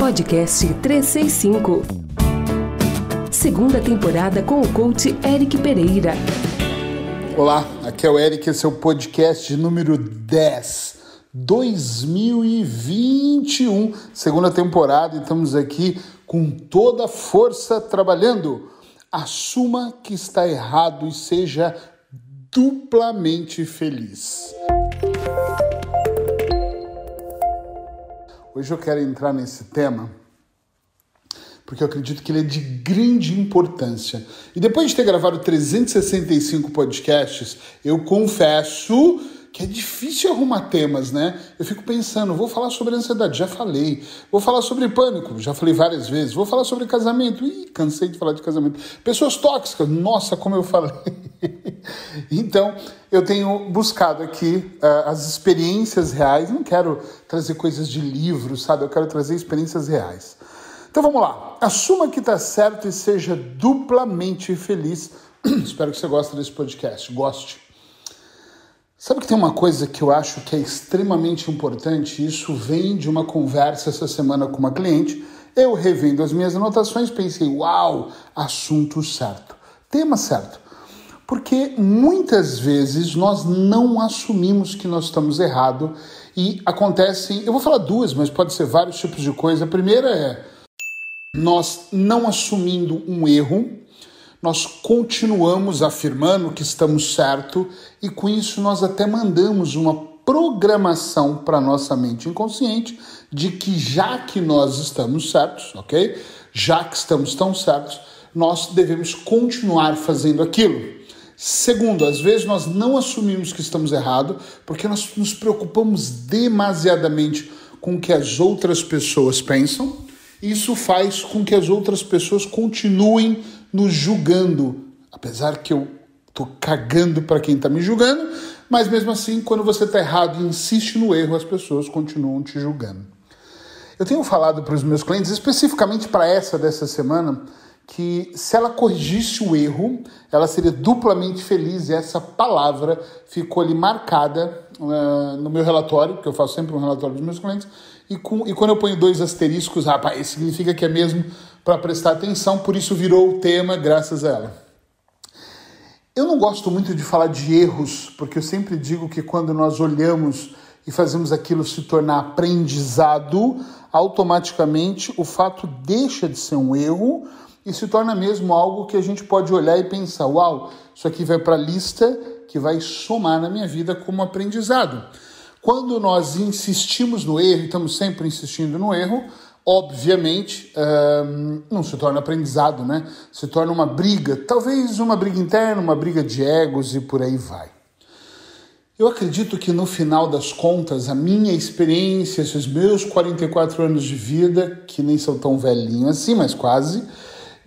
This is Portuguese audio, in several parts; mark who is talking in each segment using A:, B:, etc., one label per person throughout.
A: Podcast 365. Segunda temporada com o coach Eric Pereira.
B: Olá, aqui é o Eric, esse é o podcast número 10. 2021, segunda temporada, e estamos aqui com toda a força trabalhando. Assuma que está errado e seja duplamente feliz. Hoje eu quero entrar nesse tema porque eu acredito que ele é de grande importância. E depois de ter gravado 365 podcasts, eu confesso que é difícil arrumar temas, né? Eu fico pensando, vou falar sobre ansiedade, já falei. Vou falar sobre pânico, já falei várias vezes. Vou falar sobre casamento, ih, cansei de falar de casamento. Pessoas tóxicas, nossa, como eu falei. então, eu tenho buscado aqui uh, as experiências reais. Não quero trazer coisas de livros, sabe? Eu quero trazer experiências reais. Então vamos lá. Assuma que está certo e seja duplamente feliz. Espero que você goste desse podcast. Goste. Sabe que tem uma coisa que eu acho que é extremamente importante? Isso vem de uma conversa essa semana com uma cliente. Eu revendo as minhas anotações, pensei, uau, assunto certo, tema certo. Porque muitas vezes nós não assumimos que nós estamos errado e acontecem, eu vou falar duas, mas pode ser vários tipos de coisa. A primeira é nós não assumindo um erro, nós continuamos afirmando que estamos certo e com isso nós até mandamos uma programação para nossa mente inconsciente de que já que nós estamos certos, ok? Já que estamos tão certos, nós devemos continuar fazendo aquilo. Segundo, às vezes nós não assumimos que estamos errados porque nós nos preocupamos demasiadamente com o que as outras pessoas pensam isso faz com que as outras pessoas continuem nos julgando, apesar que eu tô cagando para quem está me julgando, mas mesmo assim, quando você está errado e insiste no erro, as pessoas continuam te julgando. Eu tenho falado para os meus clientes, especificamente para essa dessa semana, que se ela corrigisse o erro, ela seria duplamente feliz. E essa palavra ficou ali marcada uh, no meu relatório, que eu faço sempre um relatório dos meus clientes. E, com, e quando eu ponho dois asteriscos, rapaz, significa que é mesmo para prestar atenção, por isso virou o tema, graças a ela. Eu não gosto muito de falar de erros, porque eu sempre digo que quando nós olhamos e fazemos aquilo se tornar aprendizado, automaticamente o fato deixa de ser um erro e se torna mesmo algo que a gente pode olhar e pensar: uau, isso aqui vai para a lista que vai somar na minha vida como aprendizado. Quando nós insistimos no erro, estamos sempre insistindo no erro, obviamente um, não se torna aprendizado, né? Se torna uma briga, talvez uma briga interna, uma briga de egos e por aí vai. Eu acredito que no final das contas, a minha experiência, esses meus 44 anos de vida, que nem são tão velhinhos assim, mas quase,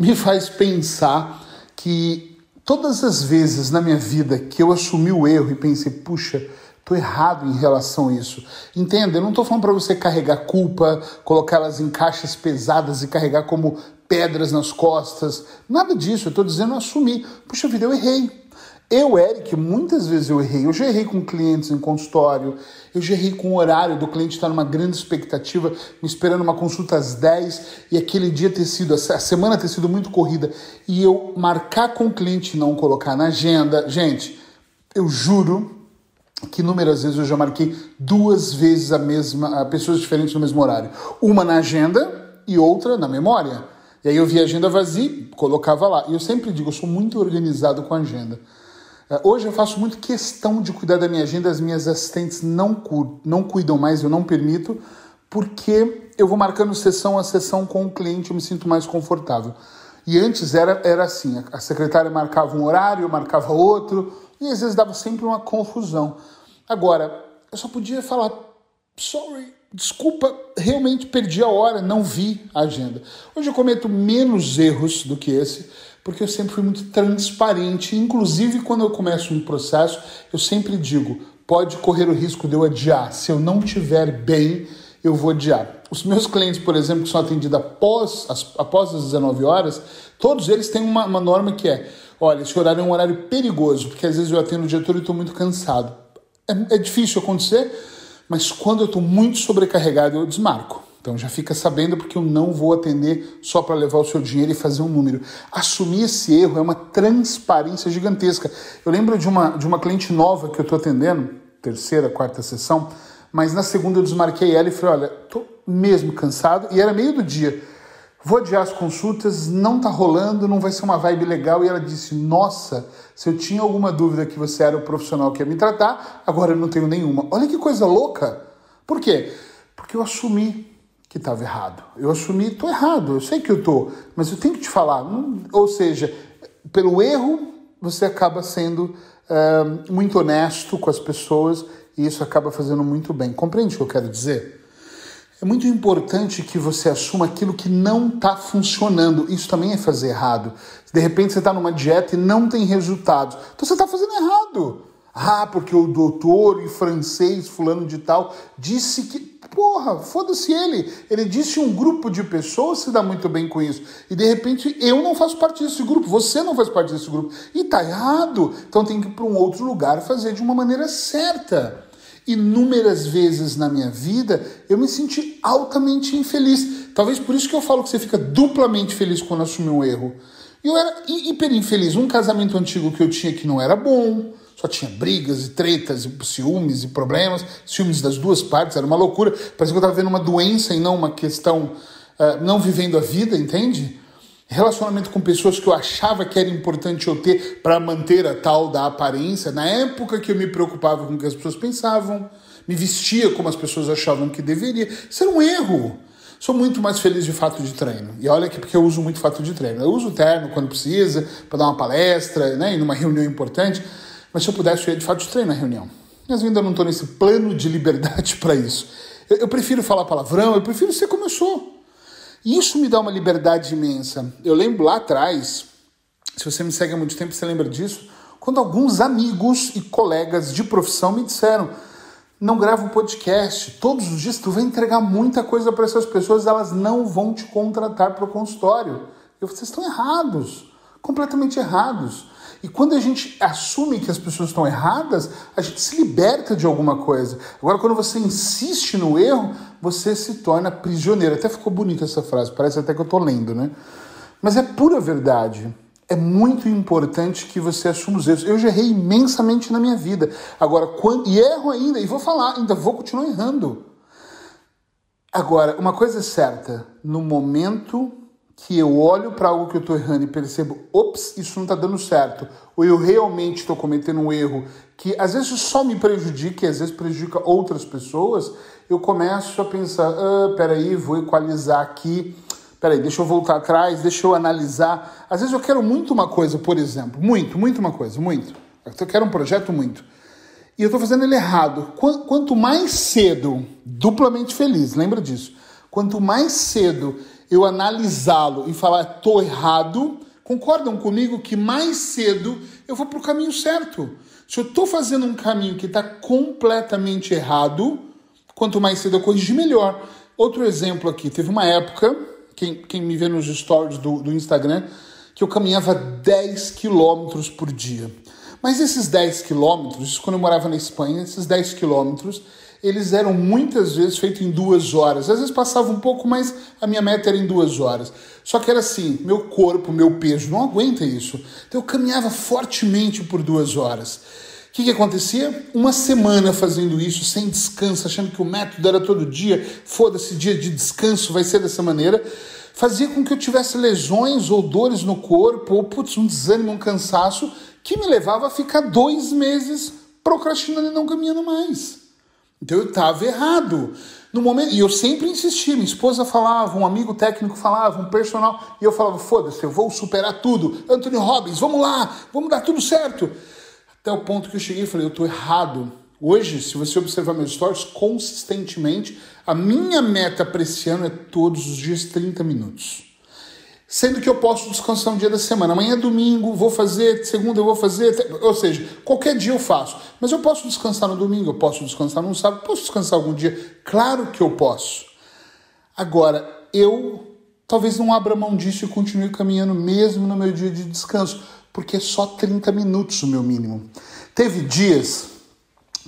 B: me faz pensar que todas as vezes na minha vida que eu assumi o erro e pensei, puxa, tô errado em relação a isso. Entenda, eu não estou falando para você carregar culpa, colocá-las em caixas pesadas e carregar como pedras nas costas. Nada disso, eu estou dizendo assumir. Puxa vida, eu errei. Eu, Eric, muitas vezes eu errei. Eu já errei com clientes em consultório, eu já errei com o horário do cliente estar numa grande expectativa, me esperando uma consulta às 10 e aquele dia ter sido, a semana ter sido muito corrida e eu marcar com o cliente e não colocar na agenda. Gente, eu juro que inúmeras vezes eu já marquei duas vezes a mesma, a pessoas diferentes no mesmo horário. Uma na agenda e outra na memória. E aí eu via a agenda vazia, colocava lá. E eu sempre digo, eu sou muito organizado com a agenda. É, hoje eu faço muito questão de cuidar da minha agenda, as minhas assistentes não, cu não cuidam mais, eu não permito, porque eu vou marcando sessão a sessão com o cliente, eu me sinto mais confortável. E antes era, era assim, a secretária marcava um horário, eu marcava outro, e às vezes dava sempre uma confusão. Agora, eu só podia falar, sorry, desculpa, realmente perdi a hora, não vi a agenda. Hoje eu cometo menos erros do que esse, porque eu sempre fui muito transparente. Inclusive, quando eu começo um processo, eu sempre digo: pode correr o risco de eu adiar. Se eu não tiver bem, eu vou adiar. Os meus clientes, por exemplo, que são atendidos após as, após as 19 horas, todos eles têm uma, uma norma que é: olha, esse horário é um horário perigoso, porque às vezes eu atendo o diretor e estou muito cansado. É, é difícil acontecer, mas quando eu estou muito sobrecarregado, eu desmarco. Então já fica sabendo porque eu não vou atender só para levar o seu dinheiro e fazer um número. Assumir esse erro é uma transparência gigantesca. Eu lembro de uma, de uma cliente nova que eu estou atendendo, terceira, quarta sessão, mas na segunda eu desmarquei ela e falei, olha, tô mesmo cansado, e era meio do dia. Vou adiar as consultas, não tá rolando, não vai ser uma vibe legal. E ela disse: Nossa, se eu tinha alguma dúvida que você era o profissional que ia me tratar, agora eu não tenho nenhuma. Olha que coisa louca! Por quê? Porque eu assumi que estava errado. Eu assumi, estou errado, eu sei que eu estou, mas eu tenho que te falar. Ou seja, pelo erro, você acaba sendo uh, muito honesto com as pessoas e isso acaba fazendo muito bem. Compreende o que eu quero dizer? É muito importante que você assuma aquilo que não está funcionando. Isso também é fazer errado. De repente você está numa dieta e não tem resultados. Então você está fazendo errado. Ah, porque o doutor e francês, fulano de tal, disse que Porra, foda-se ele. Ele disse um grupo de pessoas se dá muito bem com isso. E de repente eu não faço parte desse grupo, você não faz parte desse grupo. E tá errado. Então tem que ir para um outro lugar fazer de uma maneira certa. Inúmeras vezes na minha vida eu me senti altamente infeliz. Talvez por isso que eu falo que você fica duplamente feliz quando assume um erro. Eu era hiper infeliz. Um casamento antigo que eu tinha que não era bom só tinha brigas e tretas, e ciúmes e problemas, ciúmes das duas partes, era uma loucura. Parecia que eu estava vendo uma doença e não uma questão, uh, não vivendo a vida, entende? Relacionamento com pessoas que eu achava que era importante eu ter para manter a tal da aparência, na época que eu me preocupava com o que as pessoas pensavam, me vestia como as pessoas achavam que deveria. Isso era um erro. Sou muito mais feliz de fato de treino. E olha que porque eu uso muito fato de treino. Eu uso terno quando precisa, para dar uma palestra, né, em uma reunião importante. Mas se eu pudesse, eu ia de fato treino na reunião. Mas eu ainda não estou nesse plano de liberdade para isso. Eu, eu, prefiro falar palavrão, eu prefiro ser como eu sou. E isso me dá uma liberdade imensa. Eu lembro lá atrás, se você me segue há muito tempo, você lembra disso, quando alguns amigos e colegas de profissão me disseram: não grava um podcast, todos os dias tu vai entregar muita coisa para essas pessoas, elas não vão te contratar para o consultório. Eu vocês estão errados, completamente errados. E quando a gente assume que as pessoas estão erradas, a gente se liberta de alguma coisa. Agora, quando você insiste no erro, você se torna prisioneiro. Até ficou bonita essa frase, parece até que eu estou lendo, né? Mas é pura verdade. É muito importante que você assuma os erros. Eu já errei imensamente na minha vida. Agora, quando, e erro ainda, e vou falar, ainda vou continuar errando. Agora, uma coisa é certa: no momento que eu olho para algo que eu estou errando e percebo, ops, isso não está dando certo, ou eu realmente estou cometendo um erro que às vezes só me prejudica e às vezes prejudica outras pessoas, eu começo a pensar, ah, peraí, vou equalizar aqui, peraí, deixa eu voltar atrás, deixa eu analisar. Às vezes eu quero muito uma coisa, por exemplo, muito, muito uma coisa, muito. Eu quero um projeto muito. E eu estou fazendo ele errado. Quanto mais cedo, duplamente feliz, lembra disso? Quanto mais cedo eu analisá-lo e falar, estou errado, concordam comigo que mais cedo eu vou para o caminho certo. Se eu estou fazendo um caminho que está completamente errado, quanto mais cedo eu corrigir, melhor. Outro exemplo aqui, teve uma época, quem, quem me vê nos stories do, do Instagram, que eu caminhava 10 quilômetros por dia. Mas esses 10 quilômetros, quando eu morava na Espanha, esses 10 quilômetros, eles eram muitas vezes feitos em duas horas. Às vezes passava um pouco, mas a minha meta era em duas horas. Só que era assim, meu corpo, meu peso não aguenta isso. Então eu caminhava fortemente por duas horas. O que, que acontecia? Uma semana fazendo isso, sem descanso, achando que o método era todo dia, foda-se, dia de descanso vai ser dessa maneira, fazia com que eu tivesse lesões ou dores no corpo, ou putz, um desânimo, um cansaço, que me levava a ficar dois meses procrastinando e não caminhando mais. Então eu estava errado. No momento, e eu sempre insisti, minha esposa falava, um amigo técnico falava, um personal, e eu falava, foda-se, eu vou superar tudo. Anthony Robbins, vamos lá, vamos dar tudo certo. Até o ponto que eu cheguei e falei, eu estou errado. Hoje, se você observar meus stories, consistentemente, a minha meta para esse ano é todos os dias 30 minutos sendo que eu posso descansar um dia da semana. Amanhã é domingo, vou fazer, segunda eu vou fazer, ou seja, qualquer dia eu faço. Mas eu posso descansar no domingo, eu posso descansar no sábado, posso descansar algum dia. Claro que eu posso. Agora, eu talvez não abra mão disso e continue caminhando mesmo no meu dia de descanso, porque é só 30 minutos o meu mínimo. Teve dias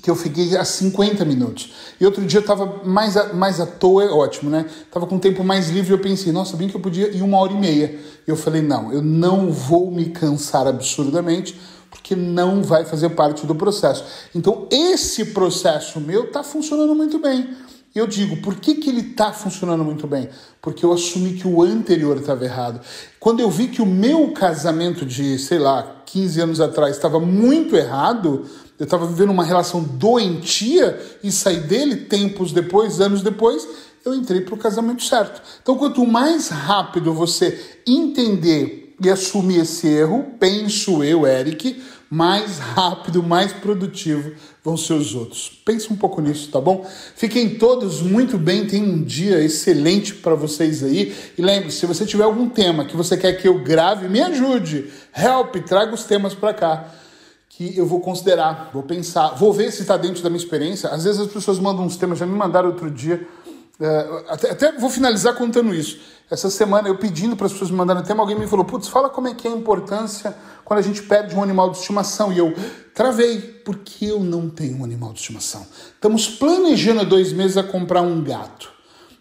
B: que eu fiquei a 50 minutos. E outro dia eu tava mais, a, mais à toa, é ótimo, né? Tava com tempo mais livre eu pensei, nossa, bem que eu podia ir uma hora e meia. E eu falei, não, eu não vou me cansar absurdamente, porque não vai fazer parte do processo. Então, esse processo meu tá funcionando muito bem. Eu digo, por que, que ele está funcionando muito bem? Porque eu assumi que o anterior estava errado. Quando eu vi que o meu casamento de, sei lá, 15 anos atrás estava muito errado, eu estava vivendo uma relação doentia e saí dele tempos depois, anos depois, eu entrei para o casamento certo. Então, quanto mais rápido você entender e assumir esse erro, penso eu, Eric, mais rápido, mais produtivo vão ser os outros. Pense um pouco nisso, tá bom? Fiquem todos muito bem, tenham um dia excelente para vocês aí. E lembre se você tiver algum tema que você quer que eu grave, me ajude. Help, traga os temas para cá que eu vou considerar, vou pensar, vou ver se está dentro da minha experiência. Às vezes as pessoas mandam uns temas, já me mandaram outro dia. É, até, até, vou finalizar contando isso. Essa semana eu pedindo para as pessoas me mandarem tema, alguém me falou: Putz, fala como é que é a importância quando a gente perde um animal de estimação. E eu travei, porque eu não tenho um animal de estimação. Estamos planejando há dois meses a comprar um gato,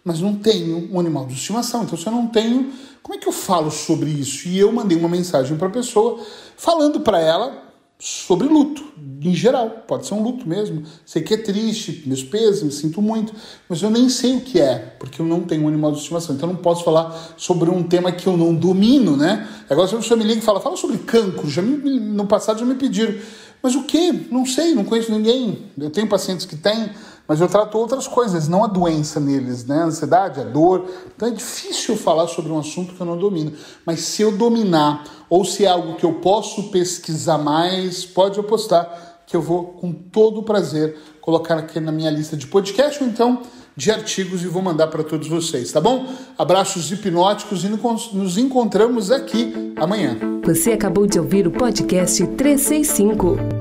B: mas não tenho um animal de estimação. Então, se eu não tenho, como é que eu falo sobre isso? E eu mandei uma mensagem para a pessoa falando para ela sobre luto, em geral. Pode ser um luto mesmo. Sei que é triste, meus pesos, me sinto muito, mas eu nem sei o que é, porque eu não tenho um animal de estimação. Então eu não posso falar sobre um tema que eu não domino, né? Agora se a pessoa me liga e fala, fala sobre cancro, já me, no passado já me pediram. Mas o que? Não sei, não conheço ninguém. Eu tenho pacientes que têm, mas eu trato outras coisas, não a doença neles, né? A ansiedade, a dor. Então é difícil falar sobre um assunto que eu não domino. Mas se eu dominar, ou se é algo que eu posso pesquisar mais, pode apostar que eu vou, com todo o prazer, colocar aqui na minha lista de podcast ou então de artigos e vou mandar para todos vocês, tá bom? Abraços hipnóticos e nos encontramos aqui amanhã.
A: Você acabou de ouvir o podcast 365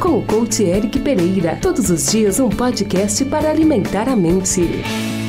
A: com o coach Eric Pereira. Todos os dias um podcast para alimentar a mente.